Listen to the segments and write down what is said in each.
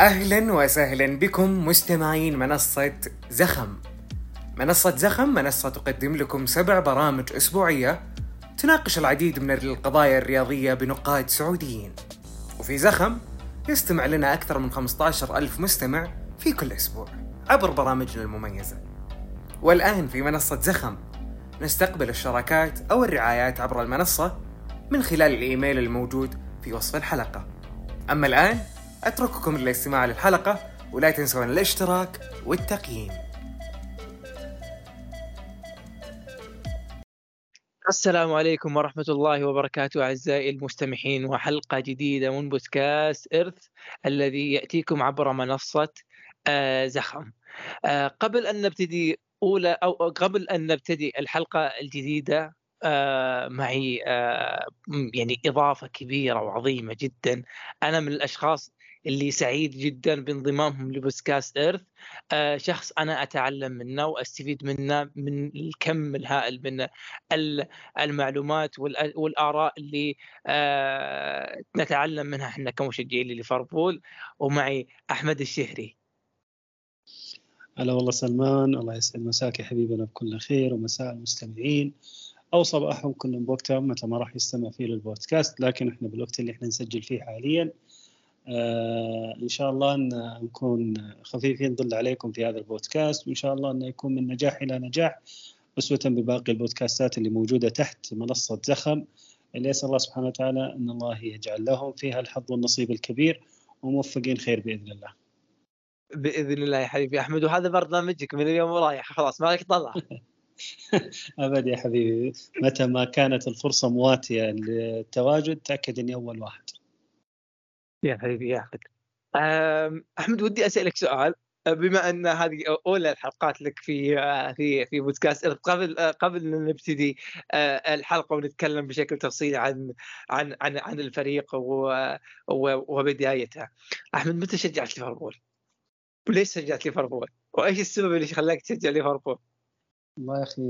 أهلا وسهلا بكم مستمعين منصة زخم. منصة زخم منصة تقدم لكم سبع برامج أسبوعية تناقش العديد من القضايا الرياضية بنقاد سعوديين. وفي زخم يستمع لنا أكثر من 15 ألف مستمع في كل أسبوع عبر برامجنا المميزة. والآن في منصة زخم نستقبل الشراكات أو الرعايات عبر المنصة من خلال الإيميل الموجود في وصف الحلقة. أما الآن أترككم للاستماع للحلقة ولا تنسون الاشتراك والتقييم. السلام عليكم ورحمة الله وبركاته أعزائي المستمعين وحلقة جديدة من بودكاست إرث الذي يأتيكم عبر منصة آه، زخم. آه، قبل أن نبتدي أولى أو قبل أن نبتدي الحلقة الجديدة آه، معي يعني إضافة كبيرة وعظيمة جدا. أنا من الأشخاص اللي سعيد جدا بانضمامهم لبودكاست إيرث. آه شخص أنا أتعلم منه وأستفيد منه من الكم الهائل من المعلومات والآراء اللي آه نتعلم منها إحنا كمشجعين لليفربول. ومعي أحمد الشهري. هلا والله سلمان. الله يسعد مساك يا حبيبنا بكل خير ومساء المستمعين. أو صباحهم كلهم بوقتهم متى ما راح يستمع فيه للبودكاست. لكن إحنا بالوقت اللي إحنا نسجل فيه حاليا آه إن شاء الله أن نكون خفيفين ظل عليكم في هذا البودكاست وإن شاء الله انه يكون من نجاح إلى نجاح أسوة بباقي البودكاستات اللي موجودة تحت منصة زخم اللي اسال الله سبحانه وتعالى أن الله يجعل لهم فيها الحظ والنصيب الكبير وموفقين خير بإذن الله. بإذن الله يا حبيبي أحمد وهذا برنامجك من اليوم ورايح خلاص ما لك طلع. ابد يا حبيبي متى ما كانت الفرصة مواتية للتواجد تأكد إني أول واحد. يا حبيبي يا احمد أحمد ودي أسألك سؤال بما أن هذه أولى الحلقات لك في في في بودكاست قبل قبل أن نبتدي الحلقة ونتكلم بشكل تفصيلي عن عن عن عن الفريق وبدايتها أحمد متى شجعت ليفربول؟ وليش شجعت ليفربول؟ وإيش السبب اللي خلاك تشجع ليفربول؟ والله يا أخي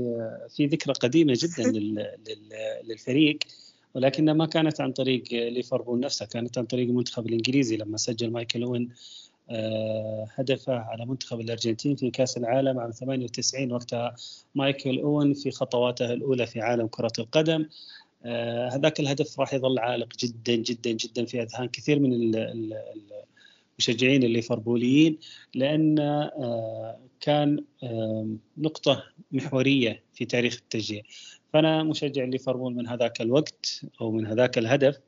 في ذكرى قديمة جدا للفريق ولكنها ما كانت عن طريق ليفربول نفسها كانت عن طريق المنتخب الإنجليزي لما سجل مايكل أوين آه، هدفه على منتخب الأرجنتين في كأس العالم عام 98 وقتها مايكل أوين في خطواته الأولى في عالم كرة القدم. آه، هذاك الهدف راح يظل عالق جدا جدا جدا في أذهان كثير من المشجعين الليفربوليين لأن آه، كان نقطة محورية في تاريخ التشجيع. فأنا مشجع ليفربول من هذاك الوقت أو من هذاك الهدف.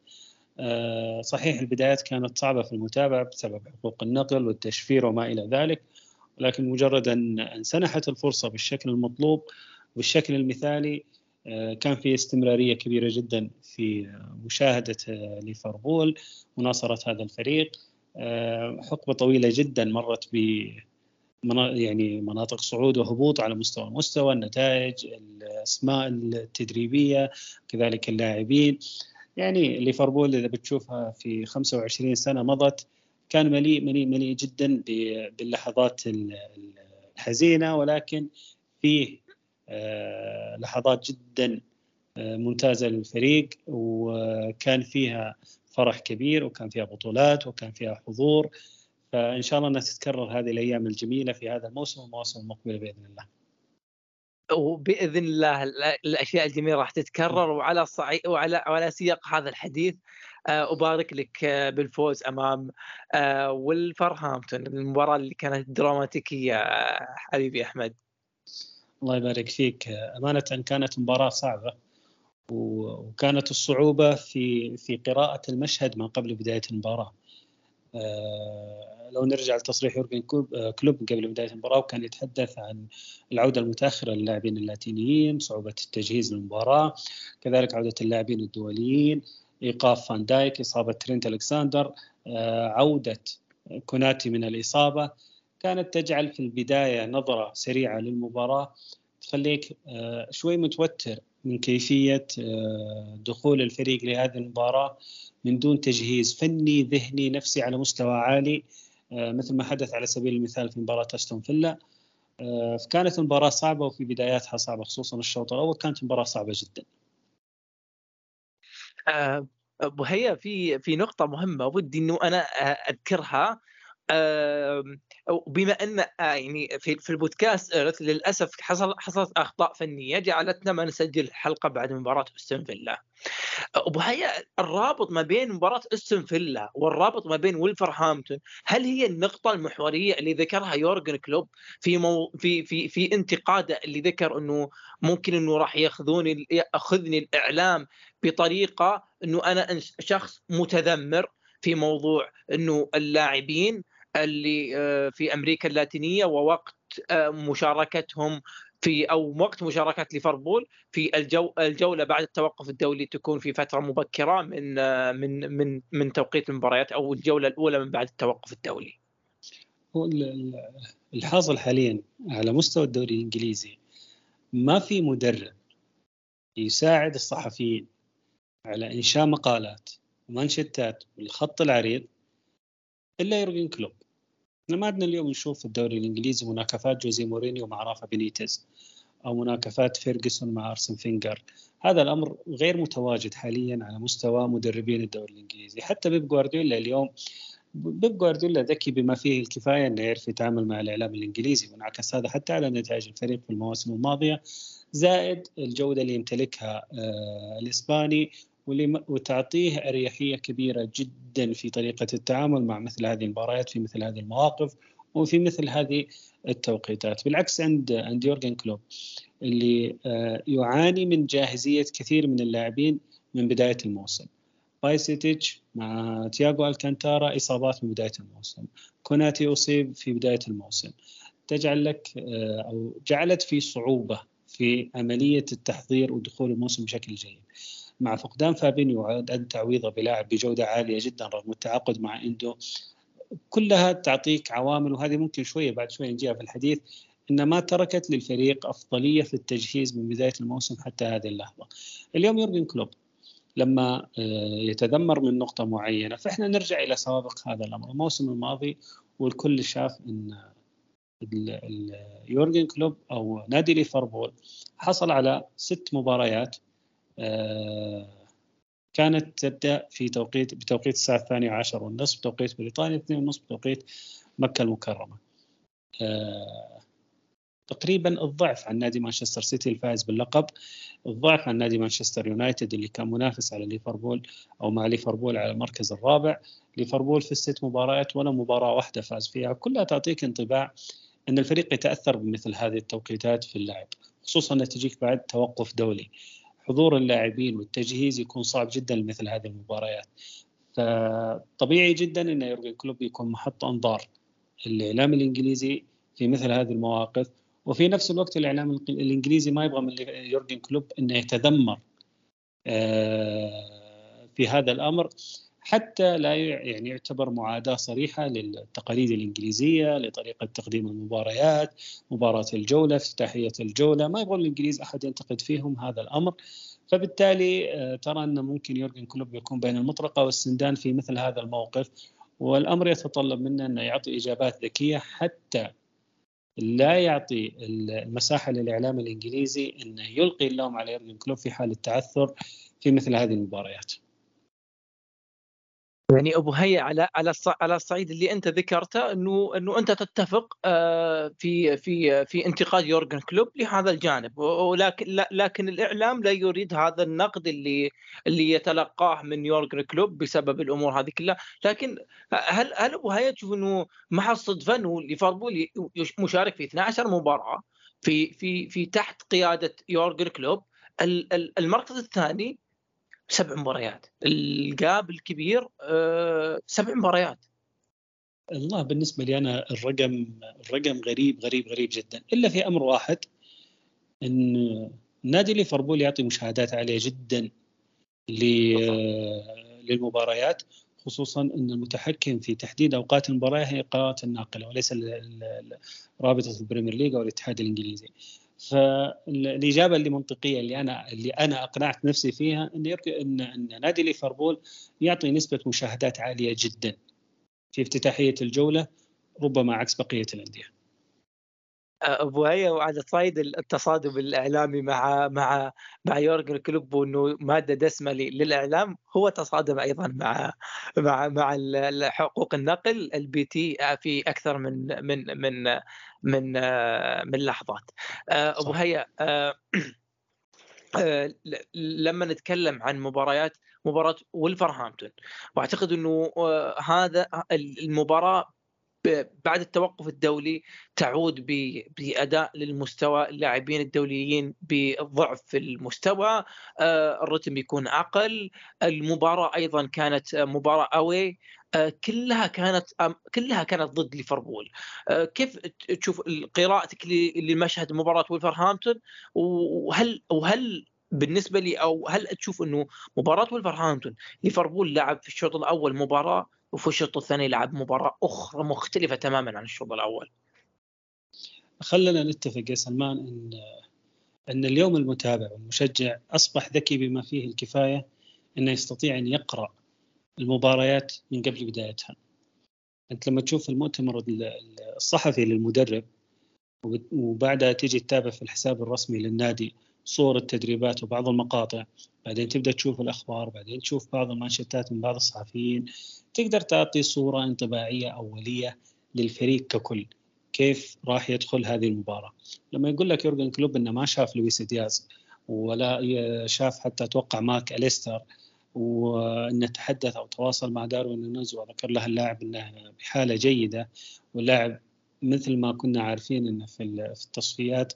آه، صحيح البدايات كانت صعبة في المتابعة بسبب حقوق النقل والتشفير وما إلى ذلك ولكن مجرد أن سنحت الفرصة بالشكل المطلوب بالشكل المثالي آه، كان في استمرارية كبيرة جدا في مشاهدة آه، ليفربول مناصرة هذا الفريق. حقبة طويلة جدا مرت يعني مناطق صعود وهبوط على مستوى المستوى النتائج الأسماء التدريبية كذلك اللاعبين. يعني ليفربول إذا بتشوفها في 25 سنة مضت كان مليء مليء مليء جدا باللحظات الحزينة ولكن فيه آه، لحظات جدا آه، ممتازة للفريق وكان فيها فرح كبير وكان فيها بطولات وكان فيها حضور. فإن شاء الله أنها تتكرر هذه الأيام الجميلة في هذا الموسم والمواسم المقبلة بإذن الله. وبإذن الله الأشياء الجميلة راح تتكرر وعلى صعيد وعلى على سياق هذا الحديث آه، أبارك لك آه، بالفوز أمام آه، ولفرهامبتون المباراة اللي كانت دراماتيكية حبيبي أحمد. الله يبارك فيك أمانة كانت مباراة صعبة وكانت الصعوبة في في قراءة المشهد ما قبل بداية المباراة. لو نرجع لتصريح يورجن آه، كلوب قبل بداية المباراة وكان يتحدث عن العودة المتأخرة للاعبين اللاتينيين صعوبة التجهيز للمباراة كذلك عودة اللاعبين الدوليين إيقاف فان دايك إصابة ترينت ألكساندر آه، عودة كوناتي من الإصابة كانت تجعل في البداية نظرة سريعة للمباراة تخليك آه، شوي متوتر. من كيفية دخول الفريق لهذه المباراة من دون تجهيز فني ذهني نفسي على مستوى عالي آه، مثل ما حدث على سبيل المثال في مباراة أستون فيلا. آه، كانت المباراة صعبة وفي بداياتها صعبة خصوصا الشوط الأول كانت مباراة صعبة جدا. وهي في في نقطة مهمة ودي إنه أنا أذكرها. بما أن آه، يعني في في البودكاست للأسف حصل حصلت أخطاء فنية جعلتنا ما نسجل الحلقة بعد مباراة أستون فيلا. أبو هيا الرابط ما بين مباراة أستون فيلا والرابط ما بين ولفرهامبتون هل هي النقطة المحورية اللي ذكرها يورجن كلوب في مو في في في انتقاده اللي ذكر إنه ممكن إنه راح يأخذوني يأخذني الإعلام بطريقة إنه أنا شخص متذمر في موضوع إنه اللاعبين اللي آه، في أمريكا اللاتينية ووقت آه، مشاركتهم في أو وقت مشاركة ليفربول في الجو الجولة بعد التوقف الدولي تكون في فترة مبكرة من آه، من من من توقيت المباريات أو الجولة الأولى من بعد التوقف الدولي. الحاصل حاليا على مستوى الدوري الإنجليزي ما في مدرب يساعد الصحفيين على إنشاء مقالات ومانشيتات بالخط العريض إلا يورجن كلوب إحنا ما عندنا اليوم نشوف الدوري الإنجليزي مناكفات جوزي مورينيو مع رافا بينيتز أو مناكفات فيرجسون مع أرسن فينجر. هذا الأمر غير متواجد حاليا على مستوى مدربين الدوري الإنجليزي. حتى بيب جوارديولا اليوم بيب جوارديولا ذكي بما فيه الكفاية إنه يعرف يتعامل مع الإعلام الإنجليزي. وانعكس هذا حتى على نتائج الفريق في المواسم الماضية. زائد الجودة اللي يمتلكها آه الاسباني وتعطيه أريحية كبيرة جدا في طريقة التعامل مع مثل هذه المباريات في مثل هذه المواقف وفي مثل هذه التوقيتات. بالعكس عند عند يورجن كلوب اللي آه، يعاني من جاهزية كثير من اللاعبين من بداية الموسم. بايسيتيتش مع تياغو ألكانتارا إصابات من بداية الموسم. كوناتي اصيب في بداية الموسم. تجعل لك آه، أو جعلت في صعوبة في عملية التحضير ودخول الموسم بشكل جيد. مع فقدان فابينيو وعدم تعويضه بلاعب بجودة عالية جدا رغم التعاقد مع إندو كلها تعطيك عوامل وهذه ممكن شوية بعد شوية نجيها في الحديث إن ما تركت للفريق أفضلية في التجهيز من بداية الموسم حتى هذه اللحظة. اليوم يورجن كلوب لما آه، يتذمر من نقطة معينة فإحنا نرجع إلى سوابق هذا الأمر، الموسم الماضي والكل شاف إن يورجن كلوب أو نادي ليفربول حصل على ست مباريات كانت تبدأ في توقيت بتوقيت الساعة الثانية عشر والنصف توقيت بريطانيا اثنين ونصف بتوقيت مكة المكرمة. آه، تقريبا الضعف عن نادي مانشستر سيتي الفائز باللقب الضعف عن نادي مانشستر يونايتد اللي كان منافس على ليفربول أو مع ليفربول على المركز الرابع. ليفربول في الست مباريات ولا مباراة واحدة فاز فيها كلها تعطيك انطباع إن الفريق يتأثر بمثل هذه التوقيتات في اللعب خصوصا إنها تجيك بعد توقف دولي. حضور اللاعبين والتجهيز يكون صعب جدا لمثل هذه المباريات. فطبيعي جدا إن يورجن كلوب يكون محط أنظار الإعلام الإنجليزي في مثل هذه المواقف. وفي نفس الوقت الإعلام الإنجليزي ما يبغى من يورجن كلوب إنه يتذمر آه، في هذا الأمر. حتى لا يعني يعتبر معاداة صريحة للتقاليد الإنجليزية لطريقة تقديم المباريات، مباراة الجولة، افتتاحية الجولة، ما يبغون الإنجليز أحد ينتقد فيهم هذا الأمر. فبالتالي آه، ترى انه ممكن يورجن كلوب يكون بين المطرقة والسندان في مثل هذا الموقف والأمر يتطلب منه أنه يعطي إجابات ذكية حتى لا يعطي المساحة للإعلام الإنجليزي انه يلقي اللوم على يورجن كلوب في حال التعثر في مثل هذه المباريات. يعني أبو هيا على على على الصعيد اللي أنت ذكرته إنه إنه أنت تتفق آه، في في في انتقاد يورجن كلوب لهذا الجانب. ولكن لكن الإعلام لا يريد هذا النقد اللي اللي يتلقاه من يورجن كلوب بسبب الأمور هذه كلها. لكن هل هل أبو هيا تشوف إنه مع الصدفه إنه ليفربول مشارك في 12 مباراة في في في تحت قيادة يورجن كلوب؟ المركز الثاني سبع مباريات. الجاب الكبير آه، سبع مباريات. الله بالنسبة لي أنا الرقم الرقم غريب غريب غريب جدا. إلا في أمر واحد إن نادي ليفربول يعطي مشاهدات عالية جدا للمباريات خصوصا إن المتحكم في تحديد أوقات المباراة هي قناه الناقلة وليس رابطة البريمير ليج أو الاتحاد الإنجليزي. فالإجابة اللي منطقية اللي أنا اللي أنا أقنعت نفسي فيها إن إن إن نادي ليفربول يعطي نسبة مشاهدات عالية جدا في افتتاحية الجولة ربما عكس بقية الأندية. ابو هيا وعلى صعيد التصادم الإعلامي مع مع مع يورجن كلوب وإنه مادة دسمة للإعلام هو تصادم أيضا مع مع مع حقوق النقل ال BT في أكثر من من من من من لحظات. ابو هيا لما نتكلم عن مباريات مباراة ولفرهامبتون وأعتقد إنه هذا المباراة بعد التوقف الدولي تعود بأداء للمستوى اللاعبين الدوليين بضعف في المستوى آه، الرتم بيكون أقل المباراة أيضا كانت مباراة أوي آه، كلها كانت كلها كانت ضد ليفربول. آه، كيف تشوف قراءتك لمشهد مباراة ولفرهامبتون وهل وهل بالنسبة لي أو هل تشوف إنه مباراة ولفرهامبتون ليفربول لعب في الشوط الأول مباراة وفي الشوط الثاني لعب مباراة أخرى مختلفة تماما عن الشوط الأول. خلنا نتفق يا سلمان أن أن اليوم المتابع والمشجع أصبح ذكي بما فيه الكفاية أنه يستطيع أن يقرأ المباريات من قبل بدايتها. أنت لما تشوف المؤتمر الصحفي للمدرب وبعدها تيجي تتابع في الحساب الرسمي للنادي صور التدريبات وبعض المقاطع. بعدين تبدأ تشوف الأخبار بعدين تشوف بعض المانشيتات من بعض الصحفيين. تقدر تعطي صورة انطباعية أولية للفريق ككل. كيف راح يدخل هذه المباراة؟ لما يقول لك يورجن كلوب إنه ما شاف لويس دياز ولا شاف حتى أتوقع ماك أليستر وإنه تحدث أو تواصل مع داروين نونيز وذكر له اللاعب إنه بحالة جيدة. واللاعب مثل ما كنا عارفين إنه في التصفيات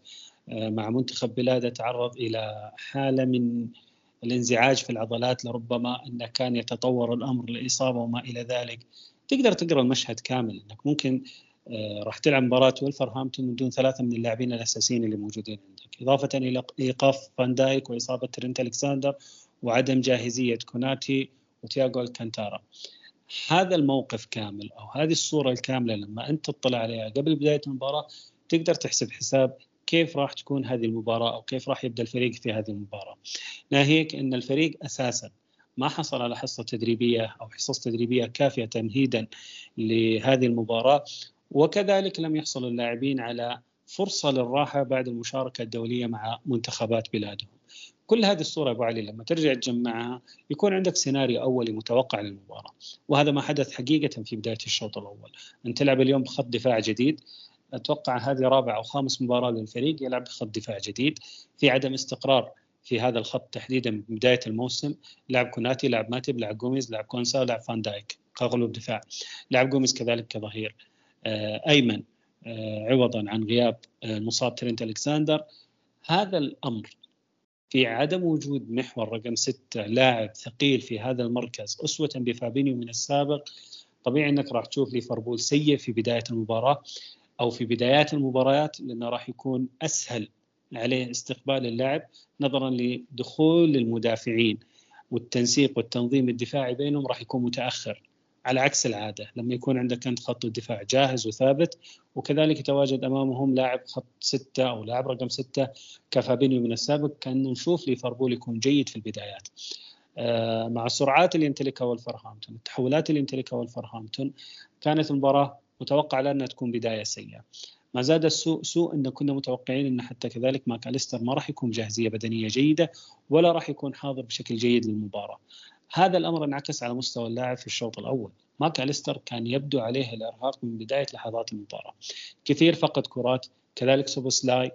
مع منتخب بلاده تعرض إلى حالة من الانزعاج في العضلات لربما انه كان يتطور الأمر لإصابة وما إلى ذلك. تقدر تقرأ المشهد كامل إنك ممكن آه، راح تلعب مباراة ولفرهامبتون من دون ثلاثة من اللاعبين الأساسيين اللي موجودين عندك. إضافة إلى إيقاف فان دايك وإصابة ترنت الكساندر وعدم جاهزية كوناتي وتياغو ألكانتارا. هذا الموقف كامل أو هذه الصورة الكاملة لما أنت تطلع عليها قبل بداية المباراة تقدر تحسب حساب كيف راح تكون هذه المباراة أو كيف راح يبدأ الفريق في هذه المباراة ناهيك إن الفريق أساسا ما حصل على حصة تدريبية أو حصص تدريبية كافية تمهيدا لهذه المباراة وكذلك لم يحصل اللاعبين على فرصة للراحة بعد المشاركة الدولية مع منتخبات بلادهم. كل هذه الصورة أبو علي لما ترجع تجمعها يكون عندك سيناريو أولي متوقع للمباراة، وهذا ما حدث حقيقة في بداية الشوط الأول، أنت تلعب اليوم بخط دفاع جديد أتوقع هذه رابع أو خامس مباراة للفريق يلعب بخط دفاع جديد في عدم استقرار في هذا الخط تحديدا بداية الموسم. لعب كوناتي لعب ماتب لعب جوميز لعب كوانسا لعب فان دايك كقلوب دفاع لعب جوميز كذلك كظهير. آه، أيمن آه، عوضا عن غياب المصاب آه، ترينت الكساندر هذا الأمر في عدم وجود محور رقم ستة لاعب ثقيل في هذا المركز أسوة بفابينيو من السابق. طبيعي أنك راح تشوف ليفربول سيء في بداية المباراة. أو في بدايات المباريات لأنه راح يكون أسهل عليه استقبال اللاعب نظرا لدخول المدافعين والتنسيق والتنظيم الدفاعي بينهم راح يكون متأخر على عكس العادة لما يكون عندك أنت خط الدفاع جاهز وثابت وكذلك يتواجد أمامهم لاعب خط ستة أو لاعب رقم ستة كفابينيو من السابق كان نشوف ليفربول يكون جيد في البدايات. آه، مع السرعات اللي يمتلكها ولفرهامبتون التحولات اللي يمتلكها ولفرهامبتون كانت المباراة متوقع لها تكون بداية سيئة ما زاد السوء سوء إن كنا متوقعين إن حتى كذلك ماك أليستر ما راح يكون بجاهزيه بدنية جيدة ولا راح يكون حاضر بشكل جيد للمباراة. هذا الأمر انعكس على مستوى اللاعب في الشوط الأول. ماك أليستر كان يبدو عليه الإرهاق من بداية لحظات المباراة. كثير فقد كرات كذلك سوبوسلاي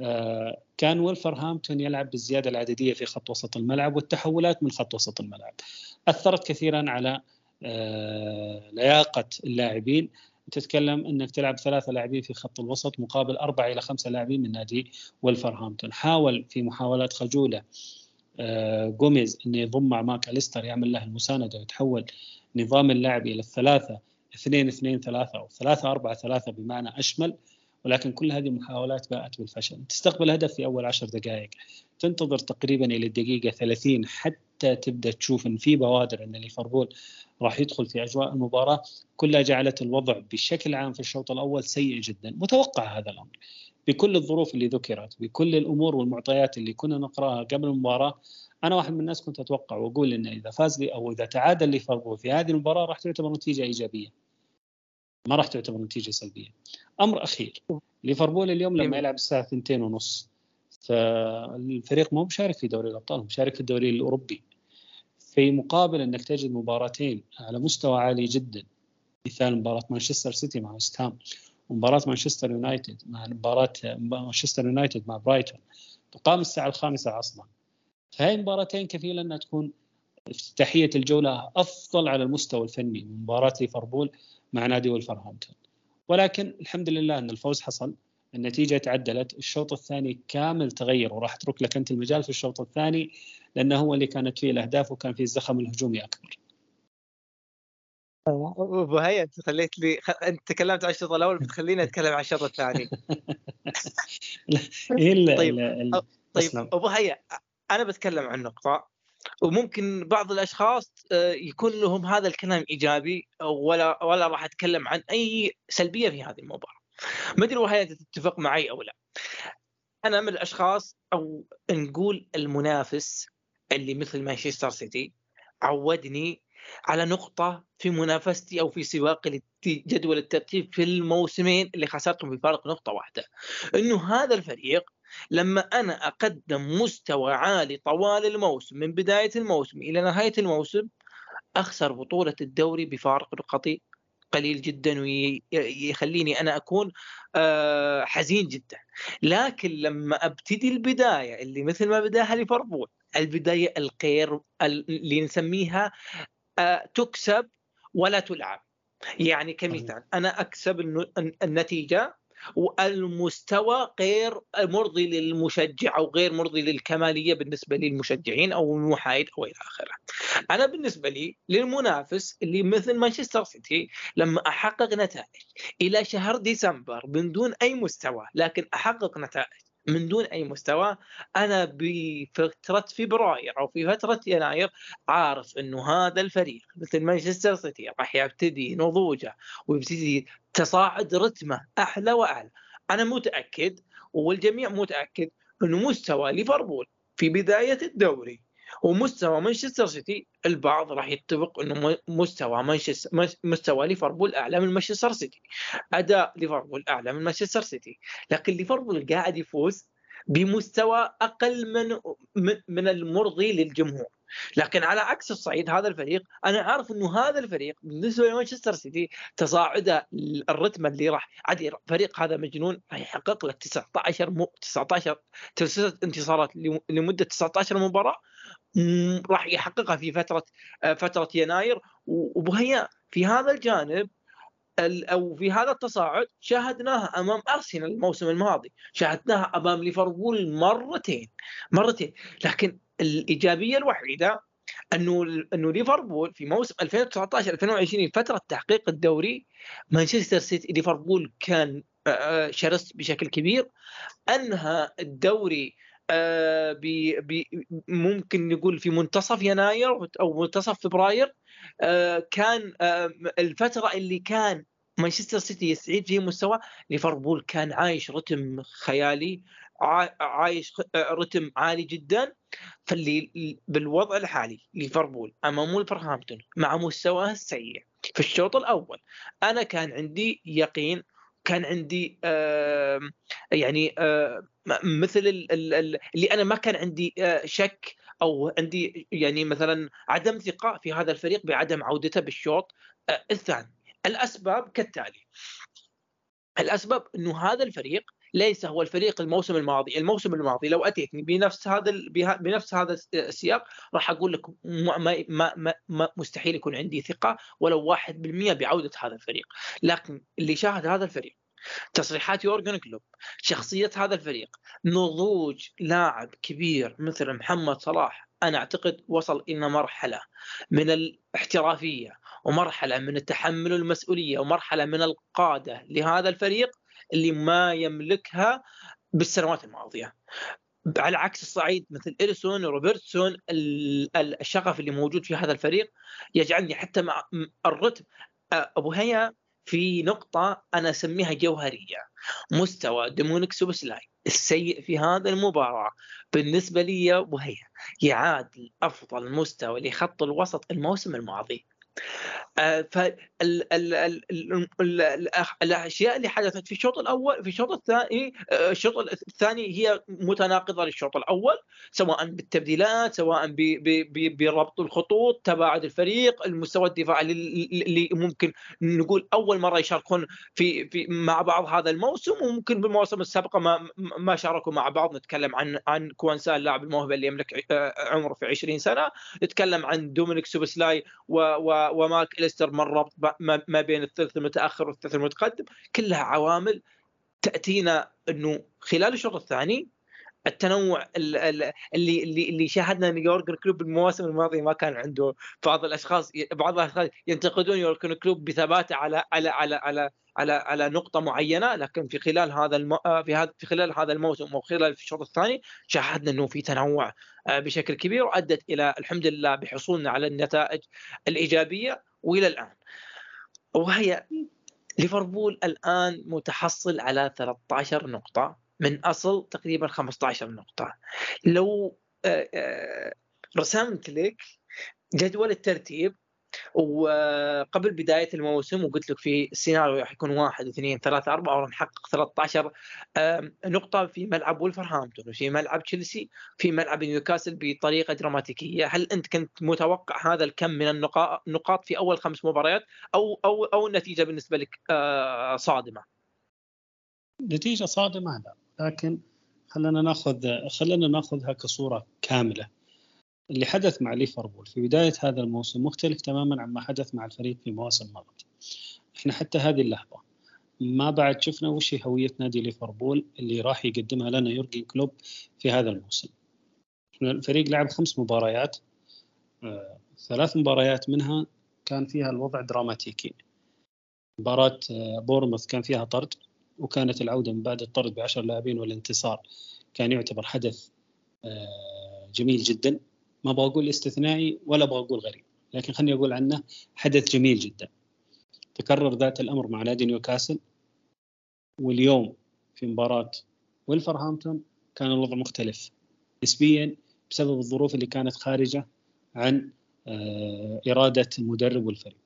آه كان ولفرهامبتون يلعب بالزيادة العددية في خط وسط الملعب والتحولات من خط وسط الملعب. أثرت كثيرا على آه لياقة اللاعبين تتكلم إنك تلعب ثلاثة لاعبين في خط الوسط مقابل أربعة إلى خمسة لاعبين من نادي ولفرهامبتون حاول في محاولات خجولة آه، جوميز إنه يضم مع ماك أليستر يعمل له المساندة ويتحول نظام اللعب إلى الثلاثة اثنين اثنين ثلاثة أو ثلاثة أربعة ثلاثة بمعنى أشمل. ولكن كل هذه المحاولات باءت بالفشل. تستقبل هدف في أول عشر دقائق. تنتظر تقريبا إلى الدقيقة 30 حتى تبدأ تشوف إن في بوادر إن ليفربول راح يدخل في أجواء المباراة. كلها جعلت الوضع بشكل عام في الشوط الأول سيء جدا. متوقع هذا الأمر. بكل الظروف اللي ذكرت بكل الأمور والمعطيات اللي كنا نقرأها قبل المباراة أنا واحد من الناس كنت أتوقع وأقول إن إذا فاز لي أو إذا تعادل ليفربول في هذه المباراة راح تعتبر نتيجة إيجابية. ما راح تعتبر نتيجة سلبية. أمر أخير. ليفربول اليوم لما يلعب الساعة 2 ونص فالفريق مو مشارك في دوري الأبطال مشارك في الدوري الأوروبي. في مقابل إنك تجد مباراتين على مستوى عالي جدا مثال مباراة مانشستر سيتي مع وست هام ومباراة مانشستر يونايتد مع مباراة مانشستر يونايتد مع برايتون تقام الساعة الخامسة عصرا فهي المباراتين كفيله إنها تكون افتتاحيه الجولة أفضل على المستوى الفني من مباراة ليفربول مع نادي ولفرهامبتون ولكن الحمد لله إن الفوز حصل. النتيجة تعدلت الشوط الثاني كامل تغير وراح اترك لك انت المجال في الشوط الثاني لأنه هو اللي كانت فيه الأهداف وكان فيه الزخم الهجومي أكبر. ابو هيا أنت خليت لي خ... أنت تكلمت عن الشوط الأول بتخليني أتكلم عن الشوط الثاني. طيب ال... طيب أبو هيا أنا بتكلم عن نقطة وممكن بعض الأشخاص يكون لهم هذا الكلام إيجابي ولا ولا راح أتكلم عن أي سلبية في هذه المباراة. ما أدري وهي تتفق معي أو لا. أنا من الأشخاص أو نقول المنافس اللي مثل مانشستر سيتي عودني على نقطة في منافستي أو في سباقي لجدول الترتيب في الموسمين اللي خسرتهم بفارق نقطة واحدة إنه هذا الفريق لما أنا أقدم مستوى عالي طوال الموسم من بداية الموسم إلى نهاية الموسم أخسر بطولة الدوري بفارق نقطي قليل جدا ويخليني أنا أكون حزين جدا. لكن لما أبتدي البداية اللي مثل ما بدأها ليفربول البداية الخير اللي نسميها تكسب ولا تلعب. يعني كمثال أنا أكسب النتيجة والمستوى غير مرضي للمشجع أو غير مرضي للكمالية بالنسبة للمشجعين أو المحايد أو إلى آخره. أنا بالنسبة لي للمنافس اللي مثل مانشستر سيتي لما أحقق نتائج إلى شهر ديسمبر من دون أي مستوى لكن أحقق نتائج من دون أي مستوى أنا بفترة فبراير أو في فترة يناير عارف إنه هذا الفريق مثل مانشستر سيتي راح يبتدي نضوجه ويبتدي تصاعد رتمه اعلى وأعلى. أنا متأكد والجميع متأكد انه مستوى ليفربول في بداية الدوري ومستوى مانشستر سيتي البعض راح يتفق أنه مستوى مانشستر مستوى ليفربول أعلى من مانشستر سيتي. أداء ليفربول أعلى من مانشستر سيتي. لكن ليفربول قاعد يفوز بمستوى أقل من من المرضي للجمهور. لكن على عكس الصعيد هذا الفريق أنا عارف إنه هذا الفريق بالنسبة لمانشستر سيتي تصاعده الرتم اللي راح. عادي الفريق هذا مجنون راح يحقق لك 19 م... 19 انتصارات لمدة 19 مباراة راح يحققها في فترة فترة يناير. وبهي في هذا الجانب أو في هذا التصاعد شاهدناها أمام أرسنال الموسم الماضي، شاهدناها أمام ليفربول مرتين مرتين، لكن الإيجابية الوحيدة أنه أنه ليفربول في موسم 2019 2020 فترة تحقيق الدوري مانشستر سيتي ليفربول كان شرس بشكل كبير. أنهى الدوري ممكن نقول في منتصف يناير أو منتصف فبراير كان الفترة اللي كان مانشستر سيتي يستعيد فيه مستوى ليفربول كان عايش رتم خيالي عايش رتم عالي جدا فاللي بالوضع الحالي ليفربول أمام ولفرهامبتون مع مستواه السيء في الشوط الأول أنا كان عندي يقين كان عندي آه يعني آه مثل اللي أنا ما كان عندي آه شك أو عندي يعني مثلا عدم ثقة في هذا الفريق بعدم عودته بالشوط الثاني الأسباب كالتالي. الأسباب إنه هذا الفريق ليس هو الفريق الموسم الماضي، الموسم الماضي لو اتيتني بنفس هذا بنفس هذا السياق راح أقول لك ما, ما, ما مستحيل يكون عندي ثقة ولو 1% بعودة هذا الفريق، لكن اللي شاهد هذا الفريق تصريحات يورجن كلوب شخصية هذا الفريق. نضوج لاعب كبير مثل محمد صلاح أنا أعتقد وصل إلى مرحلة من الاحترافية ومرحلة من التحمل المسؤولية ومرحلة من القادة لهذا الفريق اللي ما يملكها بالسنوات الماضية. على عكس الصعيد مثل أليسون وروبرتسون الشغف اللي موجود في هذا الفريق يجعلني حتى مع الرتم أبو هيا في نقطة أنا أسميها جوهرية. مستوى دومينيك سوبسلاي السيء في هذا المباراة. بالنسبة لي هو يعادل أفضل مستوى لخط الوسط الموسم الماضي. فالاشياء اللي حدثت في الشوط الأول في الشوط الثاني آه، الشوط الثاني هي متناقضة للشوط الأول سواء بالتبديلات سواء بربط الخطوط تباعد الفريق المستوى الدفاعي اللي ممكن نقول أول مرة يشاركون في في مع بعض هذا الموسم وممكن بالمواسم السابقة ما ما شاركوا مع بعض. نتكلم عن عن كوانسا اللاعب الموهبة اللي يملك آه، عمره في 20 سنة. نتكلم عن دومينيك سوبسلاي وماك إليستر من ربط ما بين الثلث المتأخر والثلث المتقدم كلها عوامل تأتينا إنه خلال الشوط الثاني التنوع اللي اللي اللي شاهدنا إن يورجن كلوب المواسم الماضية ما كان عنده. بعض الأشخاص بعض الأشخاص ينتقدون يورجن كلوب بثباته على على على على على على نقطة معينة لكن في خلال هذا الم... في هذا في خلال هذا الموسم أو خلال الشوط الثاني شاهدنا إنه في تنوع آه، بشكل كبير وأدت إلى الحمد لله بحصولنا على النتائج الإيجابية وإلى الآن. وهي ليفربول الآن متحصل على 13 نقطة. من أصل تقريبا 15 نقطة. لو آه، آه، رسمت لك جدول الترتيب وقبل بداية الموسم وقلت لك في السيناريو راح يكون واحد اثنين ثلاثة أربعة وراح نحقق 13 نقطة في ملعب ولفرهامبتون وفي ملعب تشيلسي في ملعب نيوكاسل بطريقة دراماتيكية. هل أنت كنت متوقع هذا الكم من النقاط في أول خمس مباريات أو أو أو النتيجة بالنسبة لك آه، صادمة؟ نتيجة صادمة لا. لكن خلينا ناخذ خلينا ناخذها كصورة كاملة. اللي حدث مع ليفربول في بداية هذا الموسم مختلف تماما عما حدث مع الفريق في مواسم مضت. إحنا حتى هذه اللحظة ما بعد شفنا وش هي هوية نادي ليفربول اللي راح يقدمها لنا يورجن كلوب في هذا الموسم. إحنا الفريق لعب خمس مباريات آه، ثلاث مباريات منها كان فيها الوضع دراماتيكي. مباراة آه، بورنموث كان فيها طرد. وكانت العودة من بعد الطرد بعشر لاعبين والانتصار كان يعتبر حدث آه، جميل جدا ما أبغى أقول استثنائي ولا أبغى أقول غريب لكن خليني أقول عنه حدث جميل جدا تكرر ذات الأمر مع نادي نيوكاسل واليوم في مباراة ويلفرهامبتون كان الوضع مختلف نسبيا بسبب الظروف اللي كانت خارجة عن آه، إرادة المدرب والفريق.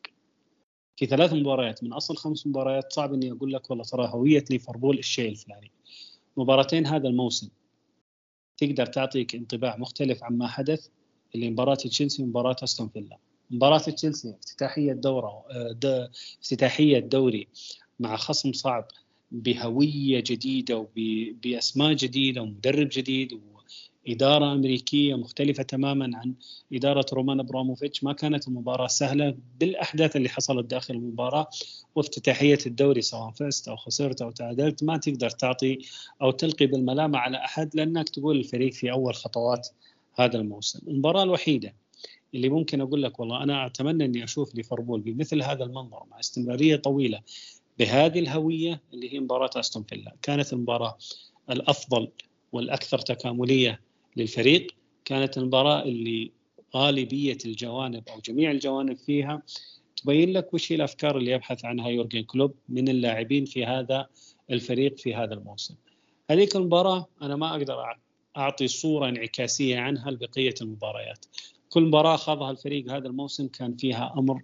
في ثلاث مباريات من أصل خمس مباريات صعب إني أقول لك والله ترى هوية ليفربول الشيء الفلاني. مباراتين هذا الموسم تقدر تعطيك انطباع مختلف عما حدث اللي مباراة تشيلسي ومباراة أستون فيلا مباراة تشيلسي افتتاحية الدورة آه، افتتاحية الدوري مع خصم صعب بهوية جديدة وباسماء جديدة ومدرب جديد واداره أمريكية مختلفة تماما عن إدارة رومان أبراموفيتش. ما كانت المباراة سهلة بالأحداث اللي حصلت داخل المباراة وافتتاحيه الدوري سواء فزت أو خسرت أو تعادلت ما تقدر تعطي أو تلقي بالملامة على أحد لأنك تقول الفريق في أول خطوات هذا الموسم. المباراة الوحيدة اللي ممكن أقول لك والله أنا أتمنى أني أشوف ليفربول بمثل هذا المنظر مع استمرارية طويلة بهذه الهوية اللي هي مباراة أستون فيلا. كانت المباراة الأفضل والأكثر تكاملية للفريق. كانت المباراة اللي غالبية الجوانب أو جميع الجوانب فيها تبين لك وش هي الأفكار اللي يبحث عنها يورجن كلوب من اللاعبين في هذا الفريق في هذا الموسم. هذيك المباراة أنا ما أقدر أعطي صورة انعكاسية عنها لبقية المباريات. كل مباراة خاضها الفريق هذا الموسم كان فيها أمر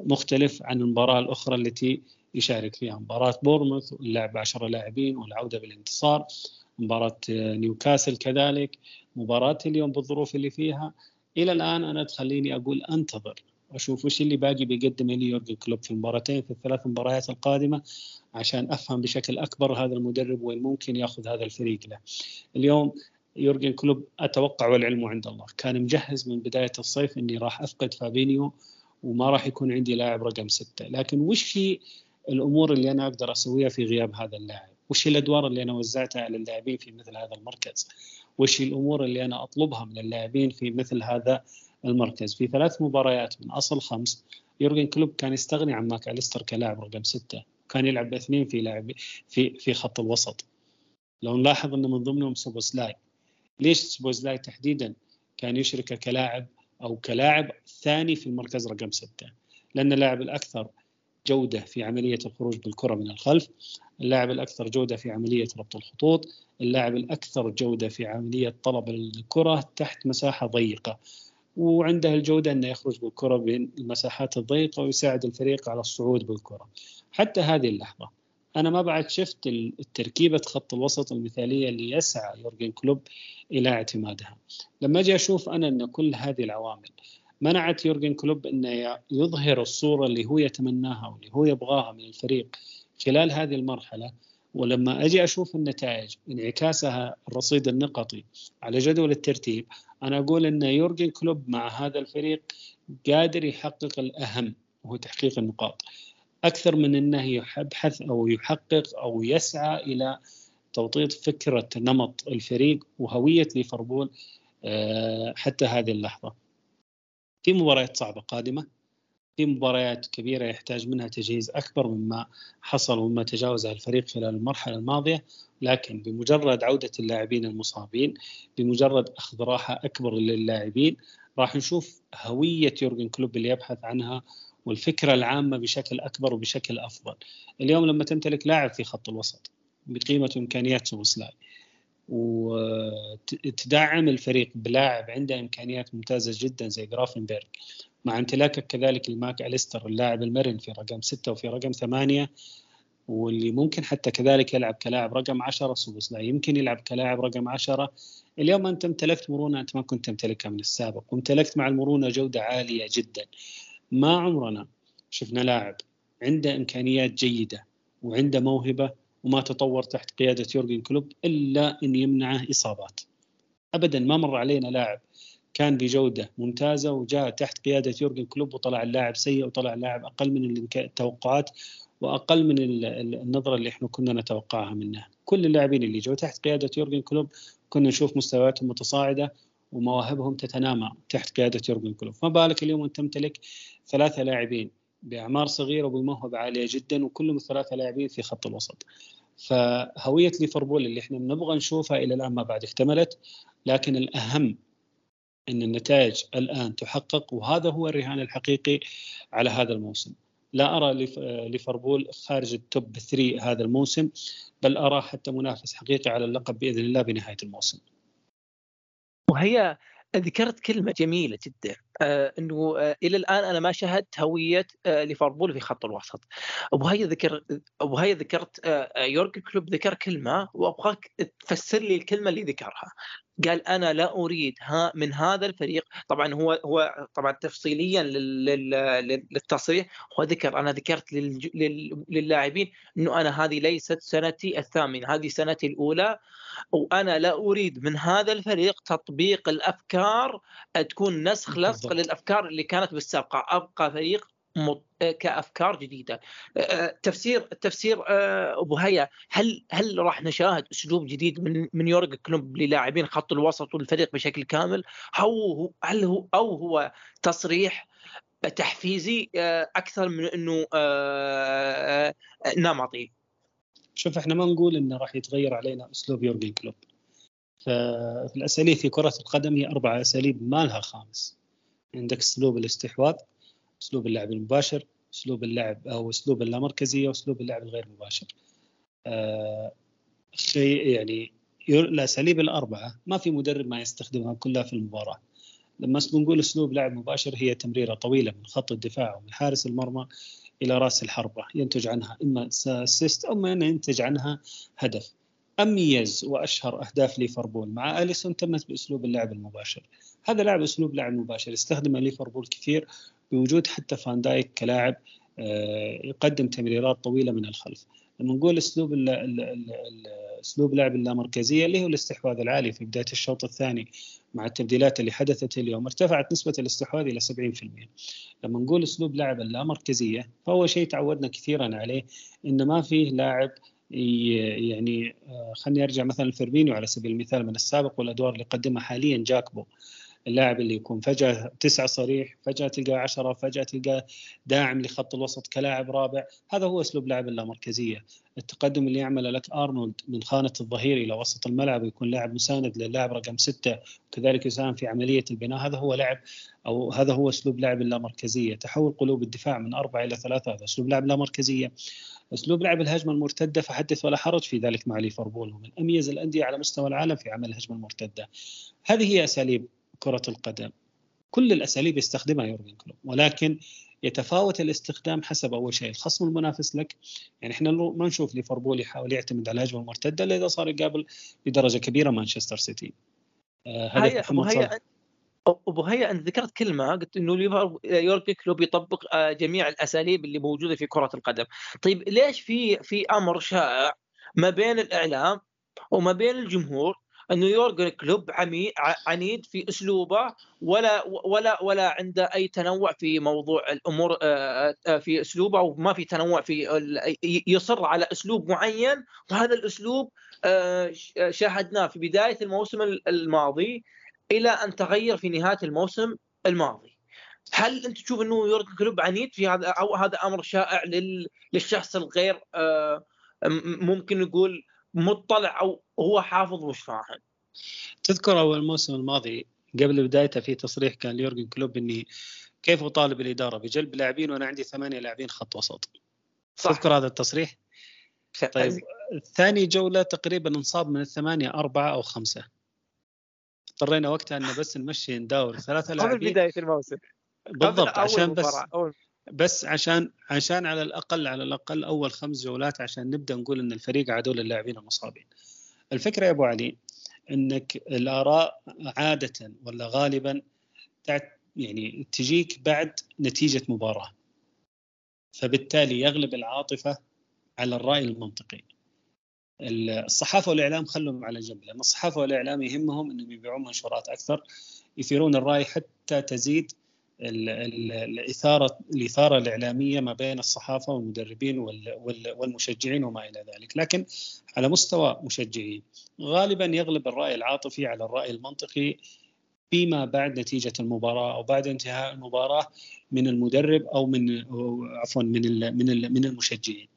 مختلف عن المباراة الأخرى التي يشارك فيها. مباراة بورنموث اللعب 10 لاعبين والعودة بالانتصار. مباراة نيوكاسل كذلك مباراة اليوم بالظروف اللي فيها. إلى الآن أنا تخليني أقول أنتظر واشوف وش اللي باقي بيقدمه لي يورجن كلوب في المباراتين في الثلاث مباريات القادمة عشان أفهم بشكل أكبر هذا المدرب وين ممكن يأخذ هذا الفريق له. اليوم يورجن كلوب أتوقع والعلم عند الله كان مجهز من بداية الصيف إني راح أفقد فابينيو وما راح يكون عندي لاعب رقم ستة. لكن وش هي الأمور اللي أنا أقدر أسويها في غياب هذا اللاعب؟ وش الأدوار اللي أنا وزعتها على اللاعبين في مثل هذا المركز؟ وش الأمور اللي أنا أطلبها من اللاعبين في مثل هذا المركز؟ في ثلاث مباريات من أصل خمس يورجن كلوب كان يستغني عن ماكاليستر كلاعب رقم ستة. كان يلعب باثنين في لاعب في في خط الوسط. لو نلاحظ انه من ضمنهم سوبوسلاي ليش سبوزلاي تحديدا كان يشرك كلاعب أو كلاعب ثاني في المركز رقم ستة؟ لأن اللاعب الأكثر جودة في عملية الخروج بالكرة من الخلف اللاعب الأكثر جودة في عملية ربط الخطوط اللاعب الأكثر جودة في عملية طلب الكرة تحت مساحة ضيقة. وعنده الجودة إنه يخرج بالكرة بين المساحات الضيقة ويساعد الفريق على الصعود بالكرة. حتى هذه اللحظة أنا ما بعد شفت التركيبة خط الوسط المثالية اللي يسعى يورجن كلوب إلى اعتمادها. لما أجي أشوف أنا إن كل هذه العوامل منعت يورجن كلوب إنه يظهر الصورة اللي هو يتمناها واللي هو يبغاها من الفريق خلال هذه المرحلة ولما أجي أشوف النتائج انعكاسها الرصيد النقطي على جدول الترتيب أنا أقول إن يورجن كلوب مع هذا الفريق قادر يحقق الأهم وهو تحقيق النقاط أكثر من إنه يبحث أو يحقق أو يسعى إلى توطيد فكرة نمط الفريق وهوية ليفربول آه، حتى هذه اللحظة. في مباريات صعبة قادمة في مباريات كبيرة يحتاج منها تجهيز أكبر مما حصل ومما تجاوزها الفريق خلال المرحلة الماضية لكن بمجرد عودة اللاعبين المصابين بمجرد أخذ راحة أكبر للاعبين راح نشوف هوية يورجن كلوب اللي يبحث عنها والفكرة العامة بشكل أكبر وبشكل أفضل. اليوم لما تمتلك لاعب في خط الوسط بقيمة وامكانيات سوبوسلاي وتدعم الفريق بلاعب عنده إمكانيات ممتازة جدا زي جرافنبرغ. مع امتلاكك كذلك الماك أليستر اللاعب المرن في رقم ستة وفي رقم ثمانية واللي ممكن حتى كذلك يلعب كلاعب رقم 10 سوبوسلاي يمكن يلعب كلاعب رقم 10 اليوم أنت امتلكت مرونة أنت ما كنت تمتلكها من السابق وامتلكت مع المرونة جودة عالية جدا. ما عمرنا شفنا لاعب عنده إمكانيات جيدة وعنده موهبة وما تطور تحت قيادة يورجن كلوب إلا إن يمنعه إصابات. ابدا ما مر علينا لاعب كان بجودة ممتازة وجاء تحت قيادة يورجن كلوب وطلع اللاعب سيء وطلع اللاعب أقل من التوقعات وأقل من النظرة اللي إحنا كنا نتوقعها منه كل اللاعبين اللي جو تحت قيادة يورجن كلوب كنا نشوف مستوياتهم متصاعدة ومواهبهم تتنامى تحت قيادة يورجن كلوب. ما بالك اليوم أنت تمتلك ثلاثة لاعبين بأعمار صغيرة وبموهبه عاليه جدا وكلهم ثلاثة لاعبين في خط الوسط. فهوية ليفربول اللي إحنا نبغى نشوفها إلى الآن ما بعد اكتملت لكن الأهم إن النتائج الآن تحقق وهذا هو الرهان الحقيقي على هذا الموسم. لا أرى ليفربول خارج ال top 3 هذا الموسم بل أرى حتى منافس حقيقي على اللقب بإذن الله بنهاية الموسم. وهي ذكرت كلمة جميلة جدا. آه إنه آه إلى الآن أنا ما شاهدت هوية آه ليفربول في خط الوسط. أبو هيا ذكر أبو هيا ذكرت آه يورجن كلوب ذكر كلمة وأبغاك تفسر لي الكلمة اللي ذكرها. قال أنا لا أريد ها من هذا الفريق. طبعا هو هو طبعا تفصيليا للتصريح هو ذكر أنا ذكرت للاعبين إنه أنا هذه ليست سنتي الثامنه هذه سنتي الأولى وأنا لا أريد من هذا الفريق تطبيق الأفكار تكون نسخ لصق للأفكار اللي كانت بالسابقة. أبقى فريق كأفكار جديدة. تفسير تفسير أبو هيا هل هل راح نشاهد أسلوب جديد من من يورج كلوب للاعبين خط الوسط والفريق بشكل كامل؟ أو هل هو أو هو تصريح تحفيزي أكثر من إنه نمطي؟ شوف إحنا ما نقول إنه راح يتغير علينا أسلوب يورجن كلوب. فالاساليب في كرة القدم هي أربع أساليب ما لها خامس. عندك أسلوب الاستحواذ أسلوب اللعب المباشر أسلوب اللعب أو أسلوب اللامركزية وأسلوب اللعب الغير مباشر. آه يعني الاساليب الأربعة. ما في مدرب ما يستخدمها كلها في المباراة. لما نقول أسلوب لعب مباشر هي تمريرة طويلة من خط الدفاع ومن حارس المرمى إلى رأس الحربة. ينتج عنها إما assist أو ما ينتج عنها هدف. أميز وأشهر أهداف ليفربول مع أليسون تمت بأسلوب اللعب المباشر. هذا لاعب أسلوب لعب مباشر. استخدمه ليفربول كثير بوجود حتى فان دايك كلاعب آه، يقدم تمريرات طويلة من الخلف. لما نقول أسلوب أسلوب لعب اللامركزية اللي هو الاستحواذ العالي في بداية الشوط الثاني مع التبديلات اللي حدثت اليوم ارتفعت نسبة الاستحواذ إلى 70% لما نقول أسلوب لعب اللامركزية فهو شيء تعودنا كثيرا عليه ان ما فيه لاعب يعني آه، خليني أرجع مثلا فيرمينيو على سبيل المثال من السابق والأدوار اللي قدمها حاليا جاكبو. اللاعب اللي يكون فجأة تسعة صريح فجأة تلقى عشرة فجأة تلقى داعم لخط الوسط كلاعب رابع. هذا هو أسلوب لعب اللامركزيه التقدم اللي يعمله لك أرنولد من خانة الظهير إلى وسط الملعب ويكون لاعب مساند للاعب رقم ستة. وكذلك يساهم في عملية البناء. هذا هو لعب أو هذا هو أسلوب لعب اللامركزيه تحول قلوب الدفاع من أربعة إلى ثلاثة. هذا أسلوب لعب اللامركزيه أسلوب لعب الهجمة المرتدة فحدث ولا حرج في ذلك مع ليفربول. ومن أميز الأندية على مستوى العالم في عمل الهجمة المرتدة. هذه هي أساليب كرة القدم. كل الأساليب يستخدمها يورجن كلوب ولكن يتفاوت الاستخدام حسب أول شيء الخصم المنافس لك. يعني إحنا ما نشوف ليفربول يحاول يعتمد على الهجمه المرتدة إلا إذا صار يقابل بدرجة كبيرة مانشستر سيتي. آه هدف محمد أبو هيا انت ذكرت كلمة قلت إنه يورجن كلوب يطبق آه، جميع الأساليب اللي موجودة في كرة القدم. طيب ليش في في أمر شائع ما بين الإعلام وما بين الجمهور؟ انه كلوب عنيد في أسلوبه ولا ولا ولا عنده أي تنوع في موضوع الأمور آه، آه، في أسلوبه وما في تنوع في يصر على أسلوب معين. وهذا الأسلوب شاهدناه في بداية الموسم الماضي إلى أن تغير في نهاية الموسم الماضي. هل أنت تشوف إنه يورجن كلوب عنيد في هذا أو هذا أمر شائع للشخص الغير آه، ممكن نقول مطلع أو هو حافظ مش فاهم تذكر أول الموسم الماضي قبل بدايته في تصريح كان ليورجن كلوب إني كيف أطالب الإدارة؟ بجلب لاعبين وأنا عندي ثمانية لاعبين خط وسط. صح. تذكر هذا التصريح؟ طيب ثاني جولة تقريبا انصاب من الثمانية أربعة أو خمسة. اضطرينا وقتها ان بس نمشي نداور ثلاثة لاعبين. قبل بداية الموسم. بالضبط عشان بس بس عشان عشان على الأقل على الأقل أول خمس جولات عشان نبدأ نقول إن الفريق عدو للاعبين المصابين. الفكرة يا أبو علي إنك الآراء عادة ولا غالبا يعني تجيك بعد نتيجة مباراة. فبالتالي يغلب العاطفة على الرأي المنطقي. الصحافة والإعلام خلهم على جنب لأن الصحافة والإعلام يهمهم إنهم يبيعون منشورات أكثر يثيرون الرأي حتى تزيد الاثاره الإثارة الإعلامية ما بين الصحافة والمدربين والمشجعين وما إلى ذلك، لكن على مستوى مشجعين غالبا يغلب الرأي العاطفي على الرأي المنطقي فيما بعد نتيجة المباراة أو بعد انتهاء المباراة من المدرب أو من عفوا من من من المشجعين.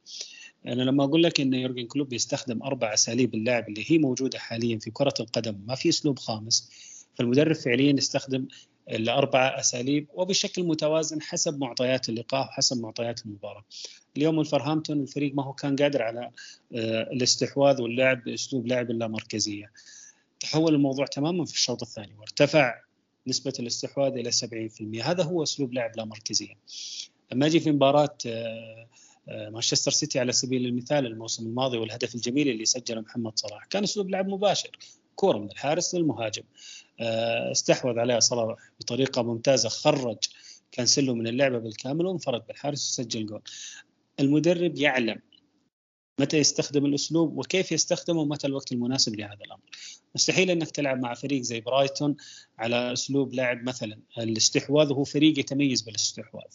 أنا لما أقول لك إن يورجن كلوب يستخدم أربع أساليب اللعب اللي هي موجودة حاليا في كرة القدم ما في أسلوب خامس فالمدرب فعليا يستخدم الاربع أساليب وبشكل متوازن حسب معطيات اللقاء وحسب معطيات المباراة. اليوم الفرهامبتون الفريق ما هو كان قادر على آه، الاستحواذ واللعب بأسلوب لعب اللامركزية. تحول الموضوع تماما في الشوط الثاني وارتفع نسبة الاستحواذ إلى 70% هذا هو أسلوب لعب لا مركزيه. لما أجي في مباراة آه، آه، مانشستر سيتي على سبيل المثال الموسم الماضي والهدف الجميل اللي سجله محمد صلاح كان أسلوب لعب مباشر كورة من الحارس للمهاجم. آه، استحوذ عليها صلاح بطريقة ممتازة خرج كانسلو من اللعبة بالكامل وانفرد بالحارس وسجل جول. المدرب يعلم متى يستخدم الأسلوب وكيف يستخدمه ومتى الوقت المناسب لهذا الأمر. مستحيل أنك تلعب مع فريق زي برايتون على أسلوب لعب مثلا. الاستحواذ وهو فريق يتميز بالاستحواذ.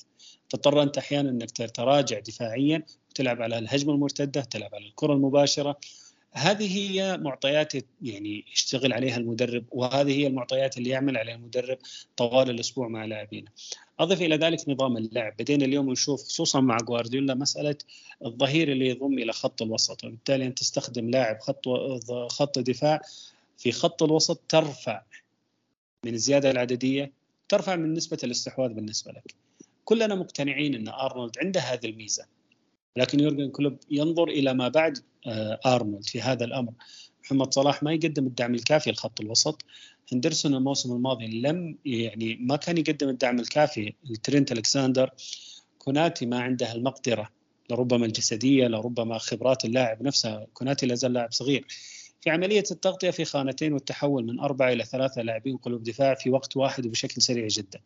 تضطر أنت أحيانا أنك تراجع دفاعيا وتلعب على الهجمة المرتدة تلعب على الكرة المباشرة. هذه هي معطيات يعني يشتغل عليها المدرب وهذه هي المعطيات اللي يعمل عليها المدرب طوال الأسبوع مع لاعبينه. أضف إلى ذلك نظام اللعب، بدينا اليوم نشوف خصوصا مع جوارديولا مسألة الظهير اللي يضم إلى خط الوسط، وبالتالي أنت تستخدم لاعب خط خط دفاع في خط الوسط ترفع من الزيادة العددية، ترفع من نسبة الاستحواذ بالنسبة لك. كلنا مقتنعين إن أرنولد عنده هذه الميزة لكن يورجن كلوب ينظر إلى ما بعد آرنولد في هذا الأمر. محمد صلاح ما يقدم الدعم الكافي لخط الوسط. هندرسون الموسم الماضي لم يعني ما كان يقدم الدعم الكافي لترينت الكساندر كوناتي ما عنده المقدرة لربما الجسدية لربما خبرات اللاعب نفسها. كوناتي لا زال لاعب صغير. في عملية التغطية في خانتين والتحول من أربعة إلى ثلاثة لاعبين قلوب دفاع في وقت واحد وبشكل سريع جدا.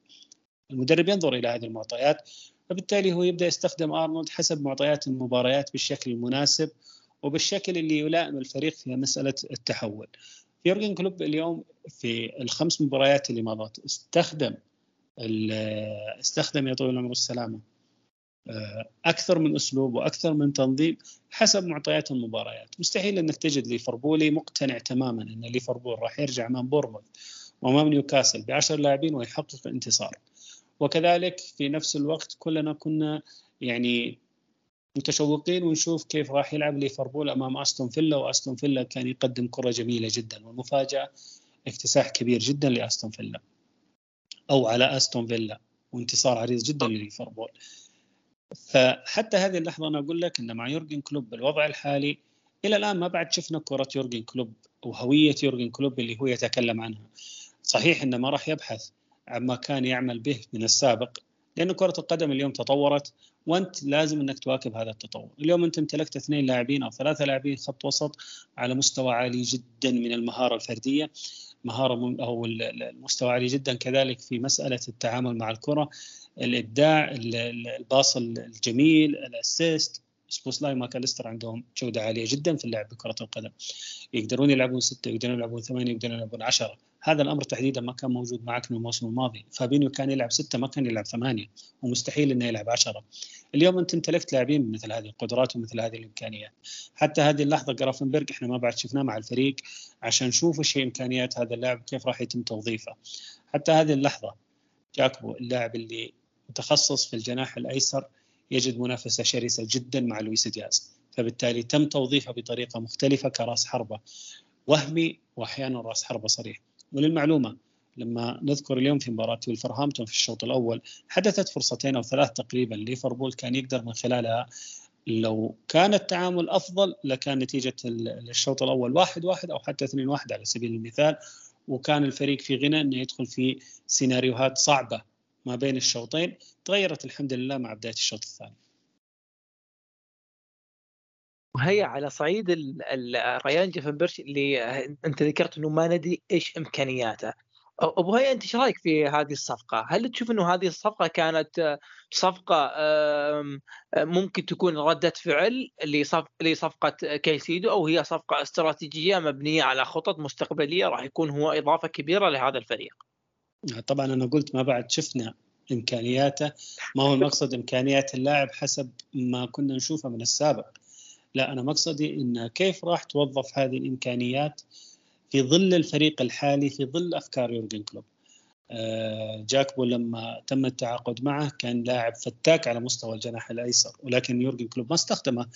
المدرب ينظر إلى هذه المعطيات فبالتالي هو يبدأ يستخدم آرنولد حسب معطيات المباريات بالشكل المناسب وبالشكل اللي يلائم الفريق في مسألة التحول. يورجن كلوب اليوم في الخمس مباريات اللي مضت استخدم استخدم يا طويل العمر والسلامه آه، أكثر من أسلوب وأكثر من تنظيم حسب معطيات المباريات، مستحيل إنك تجد ليفربولي مقتنع تماما إن ليفربول راح يرجع أمام بورنموث وأمام نيوكاسل ب 10 لاعبين ويحقق انتصار. وكذلك في نفس الوقت كلنا كنا يعني متشوقين ونشوف كيف راح يلعب ليفربول أمام أستون فيلا وأستون فيلا كان يقدم كرة جميلة جدا والمفاجأة اكتساح كبير جدا لأستون فيلا أو على أستون فيلا وانتصار عريض جدا لليفربول. فحتى هذه اللحظة أنا أقول لك إن مع يورجن كلوب بالوضع الحالي إلى الآن ما بعد شفنا كرة يورجن كلوب وهوية يورجن كلوب اللي هو يتكلم عنها. صحيح إنه ما راح يبحث عما كان يعمل به من السابق لأن كرة القدم اليوم تطورت وانت لازم انك تواكب هذا التطور، اليوم انت امتلكت اثنين لاعبين أو ثلاثة لاعبين خط وسط على مستوى عالي جدا من المهارة الفردية، مهارة أو المستوى عالي جدا كذلك في مسألة التعامل مع الكرة، الإبداع، ال pass الجميل، ال assist، سبوسلاي ماكاليستر عندهم جودة عالية جدا في اللعب بكرة القدم. يقدرون يلعبون ستة يقدرون يلعبون ثمانية يقدرون يلعبون عشرة. هذا الأمر تحديدا ما كان موجود معك من الموسم الماضي. فابينيو كان يلعب ستة ما كان يلعب ثمانية. ومستحيل إنه يلعب عشرة. اليوم أنت امتلكت لاعبين بمثل هذه القدرات ومثل هذه الإمكانيات. حتى هذه اللحظة جرافنبرغ إحنا ما بعد شفناه مع الفريق عشان نشوف إيش هي إمكانيات هذا اللاعب كيف راح يتم توظيفه. حتى هذه اللحظة جاكبو اللاعب اللي متخصص في الجناح الأيسر يجد منافسة شرسة جدا مع لويس دياز. فبالتالي تم توظيفه بطريقة مختلفة كراس حربة وهمي واحيانا راس حربة صريح. وللمعلومة لما نذكر اليوم في مباراة ولفرهامبتون في الشوط الأول حدثت فرصتين أو ثلاث تقريبا ليفربول كان يقدر من خلالها. لو كان التعامل أفضل لكان نتيجة الشوط الأول واحد واحد أو حتى اثنين واحد على سبيل المثال وكان الفريق في غنى إنه يدخل في سيناريوهات صعبة. ما بين الشوطين تغيرت الحمد لله مع بداية الشوط الثاني وهي على صعيد ريان جيفنبرش اللي أنت ذكرت إنه ما ندري إيش إمكانياته ابو هيا أنت إيش رأيك في هذه الصفقة؟ هل تشوف إنه هذه الصفقة كانت صفقة ممكن تكون ردة فعل لصفقة كيسيدو أو هي صفقة استراتيجية مبنية على خطط مستقبلية راح يكون هو إضافة كبيرة لهذا الفريق؟ طبعا أنا قلت ما بعد شفنا إمكانياته. ما هو المقصد إمكانيات اللاعب حسب ما كنا نشوفه من السابق. لا أنا مقصدي إن كيف راح توظف هذه الإمكانيات في ظل الفريق الحالي في ظل أفكار يورجن كلوب. آه، جاكبو لما تم التعاقد معه كان لاعب فتاك على مستوى الجناح الأيسر ولكن يورجن كلوب ما استخدمه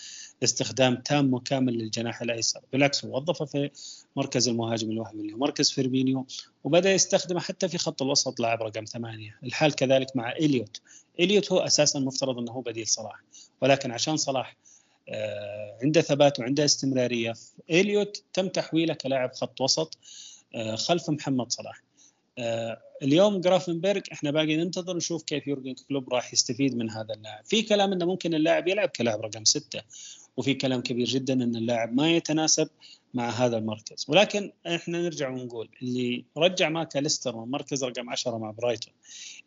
استخدام تام وكامل للجناح الأيسر. بالعكس وظفه في مركز المهاجم الوهمي اللي هو مركز فيرمينيو وبدأ يستخدمه حتى في خط الوسط لاعب رقم ثمانية. الحال كذلك مع إليوت. إليوت هو أساسا مفترض إنه هو بديل صلاح ولكن عشان صلاح آه، عنده ثبات وعنده استمرارية إليوت تم تحويله كلاعب خط وسط آه، خلف محمد صلاح. آه، اليوم جرافنبرغ إحنا باقي ننتظر نشوف كيف يورجن كلوب راح يستفيد من هذا اللاعب. في كلام إنه ممكن اللاعب يلعب كلاعب رقم ستة وفي كلام كبير جدا إن اللاعب ما يتناسب مع هذا المركز. ولكن إحنا نرجع ونقول اللي رجع ماكاليستر من مركز رقم 10 مع برايتون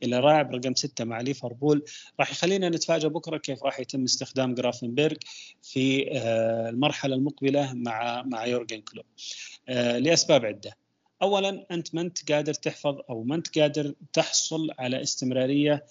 إلى لاعب رقم 6 مع ليفربول راح يخلينا نتفاجئ بكرة كيف راح يتم استخدام جرافنبرغ في آه، المرحلة المقبلة مع مع يورجن كلوب. آه، لأسباب عدة. اولا أنت ما أنت قادر تحفظ أو ما أنت قادر تحصل على استمرارية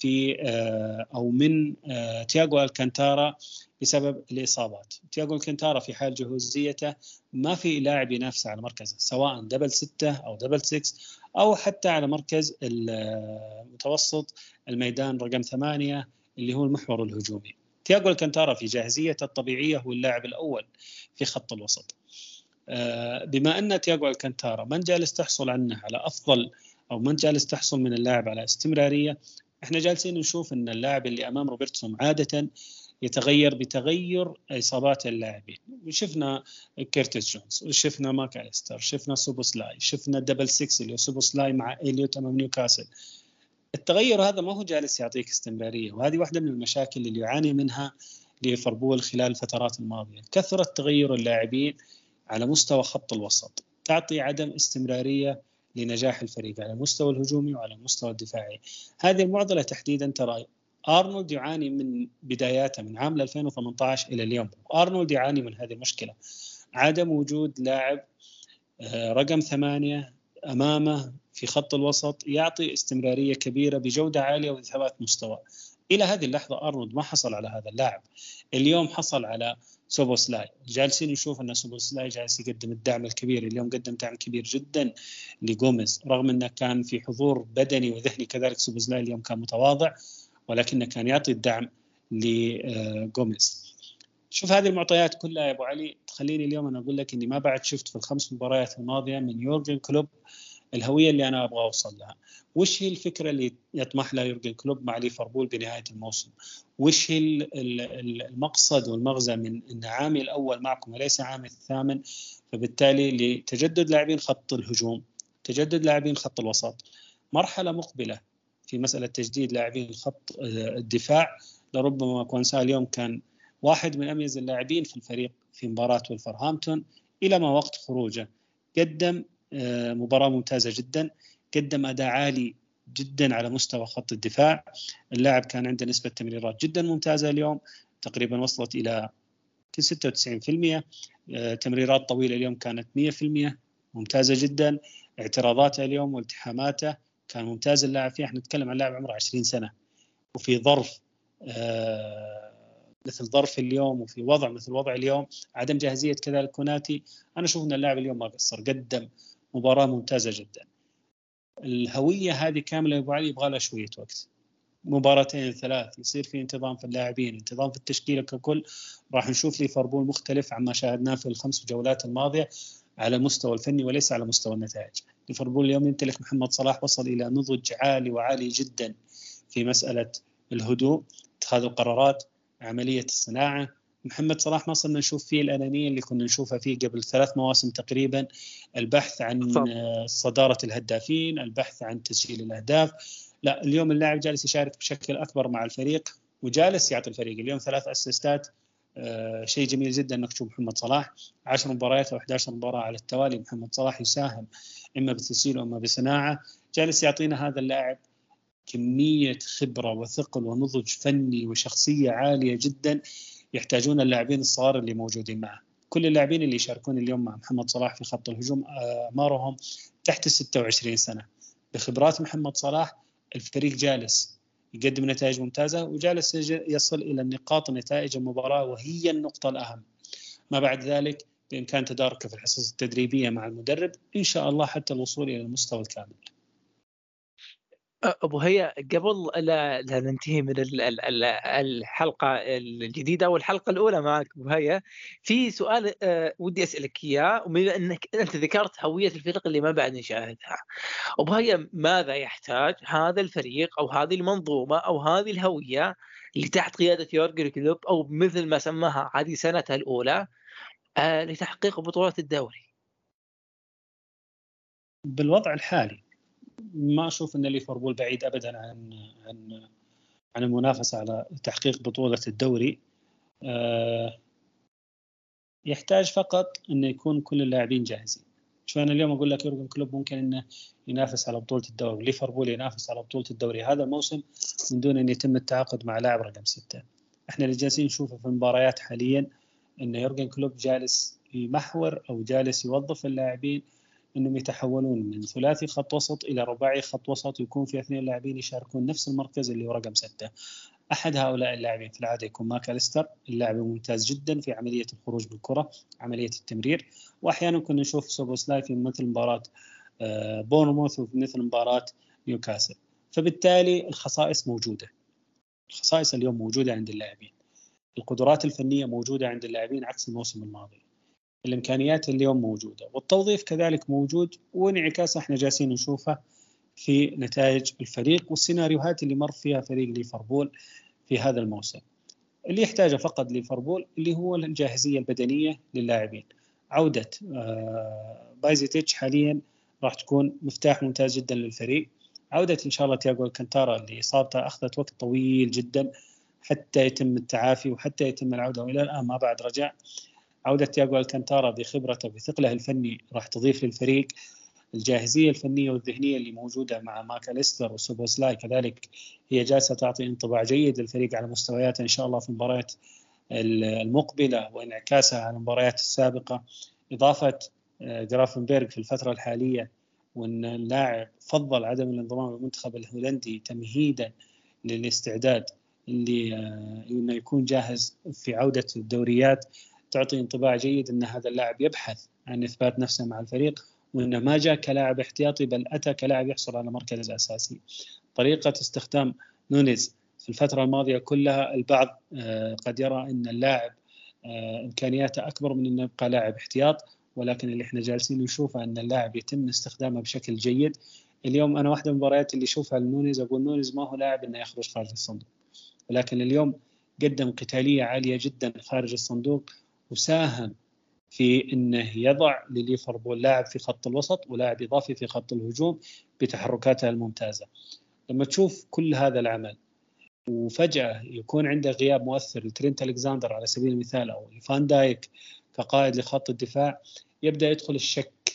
في آه، أو من آه، تياغو ألكانتارا بسبب الإصابات. تياغو ألكانتارا في حال جهوزيته ما في لاعب ينافس على مركزه سواء دبل ستة أو دبل 6 أو حتى على مركز المتوسط الميدان رقم ثمانية اللي هو المحور الهجومي. تياغو ألكانتارا في جاهزيته الطبيعية هو اللاعب الأول في خط الوسط. آه، بما أن تياغو ألكانتارا من جالس تحصل عنه على أفضل أو من جالس تحصل من اللاعب على استمرارية إحنا جالسين نشوف إن اللاعب اللي أمام روبرتسون عادة يتغير بتغير إصابات اللاعبين. شفنا كيرتس جونز شفنا ماكاليستر شفنا سوبوسلاي شفنا double 6 اللي سوبوسلاي مع إليوت أمام نيوكاسل. التغير هذا ما هو جالس يعطيك استمرارية وهذه واحدة من المشاكل اللي يعاني منها ليفربول خلال الفترات الماضية. كثرة تغير اللاعبين على مستوى خط الوسط تعطي عدم استمرارية لنجاح الفريق على المستوى الهجومي وعلى المستوى الدفاعي. هذه المعضلة تحديدا ترى أرنولد يعاني من بداياته من عام 2018 إلى اليوم. أرنولد يعاني من هذه المشكلة. عدم وجود لاعب آه، رقم ثمانية أمامه في خط الوسط يعطي استمرارية كبيرة بجودة عالية وثبات مستوى. إلى هذه اللحظة أرنولد ما حصل على هذا اللاعب. اليوم حصل على سوبوسلاي. جالسين نشوف أن سوبوسلاي جالس يقدم الدعم الكبير. اليوم قدم دعم كبير جدا لجوميز رغم أنه كان في حضور بدني وذهني كذلك سوبوسلاي اليوم كان متواضع ولكنه كان يعطي الدعم لجوميز شوف هذه المعطيات كلها يا أبو علي تخليني اليوم أنا أقول لك إني ما بعد شفت في الخمس مباريات الماضية من يورجن كلوب الهوية اللي أنا أبغى أوصل لها. وش هي الفكرة اللي يطمح لها يورجن كلوب مع ليفربول بنهاية الموسم؟ وش هي المقصد والمغزى من إن عامي الأول معكم وليس عامي الثامن؟ فبالتالي لتجدد لاعبين خط الهجوم تجدد لاعبين خط الوسط مرحلة مقبلة في مسألة تجديد لاعبين خط الدفاع. لربما كوانسا اليوم كان واحد من أميز اللاعبين في الفريق في مباراة ولفرهامبتون إلى ما وقت خروجه قدم آه، مباراة ممتازة جدا. قدم أداء عالي جدا على مستوى خط الدفاع. اللاعب كان عنده نسبة تمريرات جدا ممتازة اليوم تقريبا وصلت إلى 96% آه، تمريرات طويلة اليوم كانت 100% ممتازة جدا. اعتراضاته اليوم والتحاماته كان ممتاز. اللاعب فيها إحنا نتكلم عن لاعب عمره 20 سنة. وفي ظرف آه، مثل ظرف اليوم وفي وضع مثل وضع اليوم عدم جاهزية كذلك كوناتي. أنا أشوف أن اللاعب اليوم ما قصر قدم مباراة ممتازة جدا. الهوية هذه كاملة أبو علي يبغى لها شوية وقت. مباراتين ثلاث يصير في انتظام في اللاعبين انتظام في التشكيلة ككل. راح نشوف ليفربول مختلف عما شاهدناه في الخمس جولات الماضية على المستوى الفني وليس على مستوى النتائج. ليفربول اليوم يمتلك محمد صلاح وصل إلى نضج عالي وعالي جدا في مسألة الهدوء اتخاذ القرارات عملية الصناعة محمد صلاح ما صرنا نشوف فيه الأنانية اللي كنا نشوفها فيه قبل ثلاث مواسم تقريبا. البحث عن صدارة الهدافين البحث عن تسجيل الأهداف. لا اليوم اللاعب جالس يشارك بشكل أكبر مع الفريق وجالس يعطي الفريق. اليوم ثلاث أسيستات آه شيء جميل جدا إنك تشوف محمد صلاح. 10 مباريات أو 11 مباراة على التوالي محمد صلاح يساهم إما بتسجيل وإما بصناعة. جالس يعطينا هذا اللاعب كمية خبرة وثقل ونضج فني وشخصية عالية جدا. يحتاجون اللاعبين الصغار اللي موجودين معه. كل اللاعبين اللي يشاركون اليوم مع محمد صلاح في خط الهجوم اعمارهم تحت ال 26 سنة. بخبرات محمد صلاح الفريق جالس يقدم نتائج ممتازة وجالس يصل إلى النقاط نتائج المباراة وهي النقطة الأهم. ما بعد ذلك بإمكان تداركه في الحصص التدريبية مع المدرب إن شاء الله حتى الوصول إلى المستوى الكامل. أبو هيا قبل لا, ننتهي من الحلقة الجديدة أو الحلقة الأولى معك أبو هيا في سؤال آه، ودي أسألك إياه وبما أنك أنت ذكرت هوية الفريق اللي ما بعد نشاهدها أبو هيا ماذا يحتاج هذا الفريق أو هذه المنظومة أو هذه الهوية اللي تحت قيادة يورجن كلوب أو مثل ما سماها هذه سنتها الأولى آه، لتحقيق بطوله الدوري؟ بالوضع الحالي ما أشوف إن ليفربول بعيد ابدا عن عن عن المنافسة على تحقيق بطولة الدوري. آه، يحتاج فقط إنه يكون كل اللاعبين جاهزين. شو أنا اليوم أقول لك يورجن كلوب ممكن إنه ينافس على بطولة الدوري. ليفربول ينافس على بطولة الدوري. هذا الموسم من دون إن يتم التعاقد مع لاعب رقم ستة. إحنا اللي جالسين نشوفه في المباريات حاليا إن يورجن كلوب جالس يمحور أو جالس يوظف اللاعبين إنهم يتحولون من ثلاثي خط وسط إلى رباعي خط وسط يكون في اثنين لاعبين يشاركون نفس المركز اللي هو رقم ستة. أحد هؤلاء اللاعبين في العادة يكون ماكاليستر اللاعب ممتاز جدا في عملية الخروج بالكرة، عملية التمرير، واحيانا كنا نشوف سوبوسلاي في مثل مباراة آه، بورنموث وفي مثل مباراة نيوكاسل. فبالتالي الخصائص موجودة. الخصائص اليوم موجودة عند اللاعبين. القدرات الفنية موجودة عند اللاعبين عكس الموسم الماضي. الإمكانيات اليوم موجودة والتوظيف كذلك موجود وانعكاسه إحنا جالسين نشوفه في نتائج الفريق والسيناريوهات اللي مر فيها فريق ليفربول في هذا الموسم. اللي يحتاجه فقط ليفربول اللي هو الجاهزية البدنية للاعبين. عودة آه، بايزيتيتش حاليا راح تكون مفتاح ممتاز جدا للفريق. عودة إن شاء الله تياغو الكنتارا اللي إصابته أخذت وقت طويل جدا حتى يتم التعافي وحتى يتم العودة وإلى الآن ما بعد رجع. عودة تياغو ألكانتارا بخبرته بثقله الفني راح تضيف للفريق الجاهزية الفنية والذهنية اللي موجودة مع ماكاليستر وسوبوسلاي. كذلك هي جالسة تعطي انطباع جيد للفريق على مستوياته إن شاء الله في المباريات المقبلة وانعكاسها على المباريات السابقة. إضافة آه، جرافنبرغ في الفترة الحالية وإن اللاعب فضل عدم الانضمام للمنتخب الهولندي تمهيدا للاستعداد اللي آه، إنه يكون جاهز في عودة الدوريات. تعطي انطباع جيد إن هذا اللاعب يبحث عن إثبات نفسه مع الفريق وإنه ما جاء كلاعب احتياطي بل أتى كلاعب يحصل على مركز أساسي. طريقة استخدام نونيز في الفترة الماضية كلها البعض آه، قد يرى إن اللاعب آه، إمكانياته أكبر من إنه يبقى لاعب احتياط ولكن اللي إحنا جالسين نشوفه إن اللاعب يتم استخدامه بشكل جيد. اليوم أنا واحدة من المباريات اللي أشوفها لنونيز أقول نونيز ما هو لاعب إنه يخرج خارج الصندوق. ولكن اليوم قدم قتالية عالية جدا خارج الصندوق وساهم في إنه يضع لليفربول لاعب في خط الوسط ولاعب إضافي في خط الهجوم بتحركاتها الممتازة. لما تشوف كل هذا العمل وفجأة يكون عنده غياب مؤثر لترينت الكساندر على سبيل المثال أو فان دايك كقائد لخط الدفاع يبدأ يدخل الشك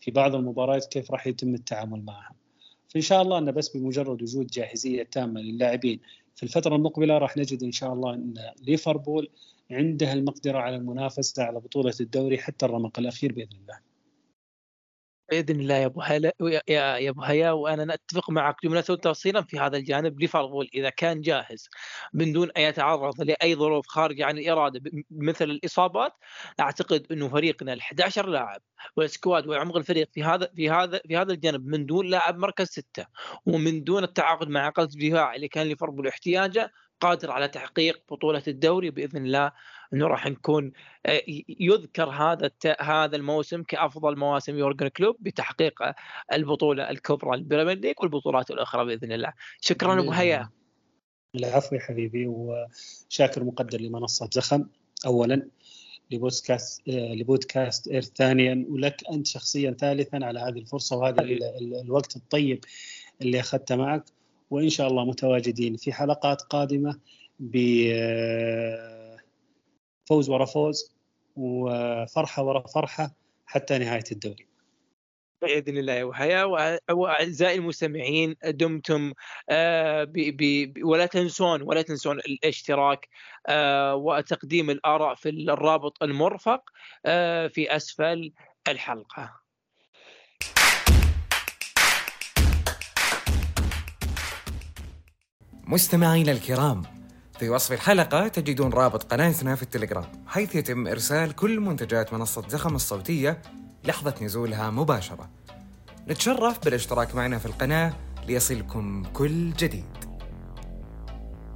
في بعض المباريات كيف راح يتم التعامل معها. فإن شاء الله ان بس بمجرد وجود جاهزية تامة للاعبين في الفترة المقبلة راح نجد إن شاء الله إن ليفربول عنده المقدرة على المنافسة على بطولة الدوري حتى الرمق الأخير بإذن الله. بإذن الله يا أبو هلا يا يا أبو هيا وأنا اتفق معك جملة تفصيلا في هذا الجانب. ليفربول إذا كان جاهز من دون أن يتعرض لأي ظروف خارجة عن الإرادة مثل الإصابات أعتقد أنه فريقنا ال 11 لاعب وال squad وعمق الفريق في هذا في هذا في هذا الجانب من دون لاعب مركز ستة ومن دون التعاقد مع قلب الدفاع اللي كان ليفربول احتياجه قادر على تحقيق بطولة الدوري بإذن الله إنه راح نكون آه، يذكر هذا هذا الموسم كأفضل مواسم يورجن كلوب بتحقيق البطولة الكبرى ال Premier League والبطولات الأخرى بإذن الله. شكرا ابو هيا العفو يا حبيبي وشاكر مقدر لمنصة زخم. اولا لبودكاست آه، لبودكاست إير ثانيا ولك أنت شخصيا ثالثا على هذه الفرصة وهذا الوقت الطيب اللي أخذته معك. وإن شاء الله متواجدين في حلقات قادمة بفوز ورا فوز وفرحة ورا فرحة حتى نهاية الدوري. بإذن الله يا وحياه وأعزائي المستمعين دمتم آه، بي بي ولا تنسون ولا تنسون الاشتراك آه، وتقديم الآراء في الرابط المرفق آه، في أسفل الحلقة. مستمعينا الكرام في وصف الحلقة تجدون رابط قناتنا في التليجرام حيث يتم إرسال كل منتجات منصة زخم الصوتية لحظة نزولها مباشرة. نتشرف بالاشتراك معنا في القناة ليصلكم كل جديد.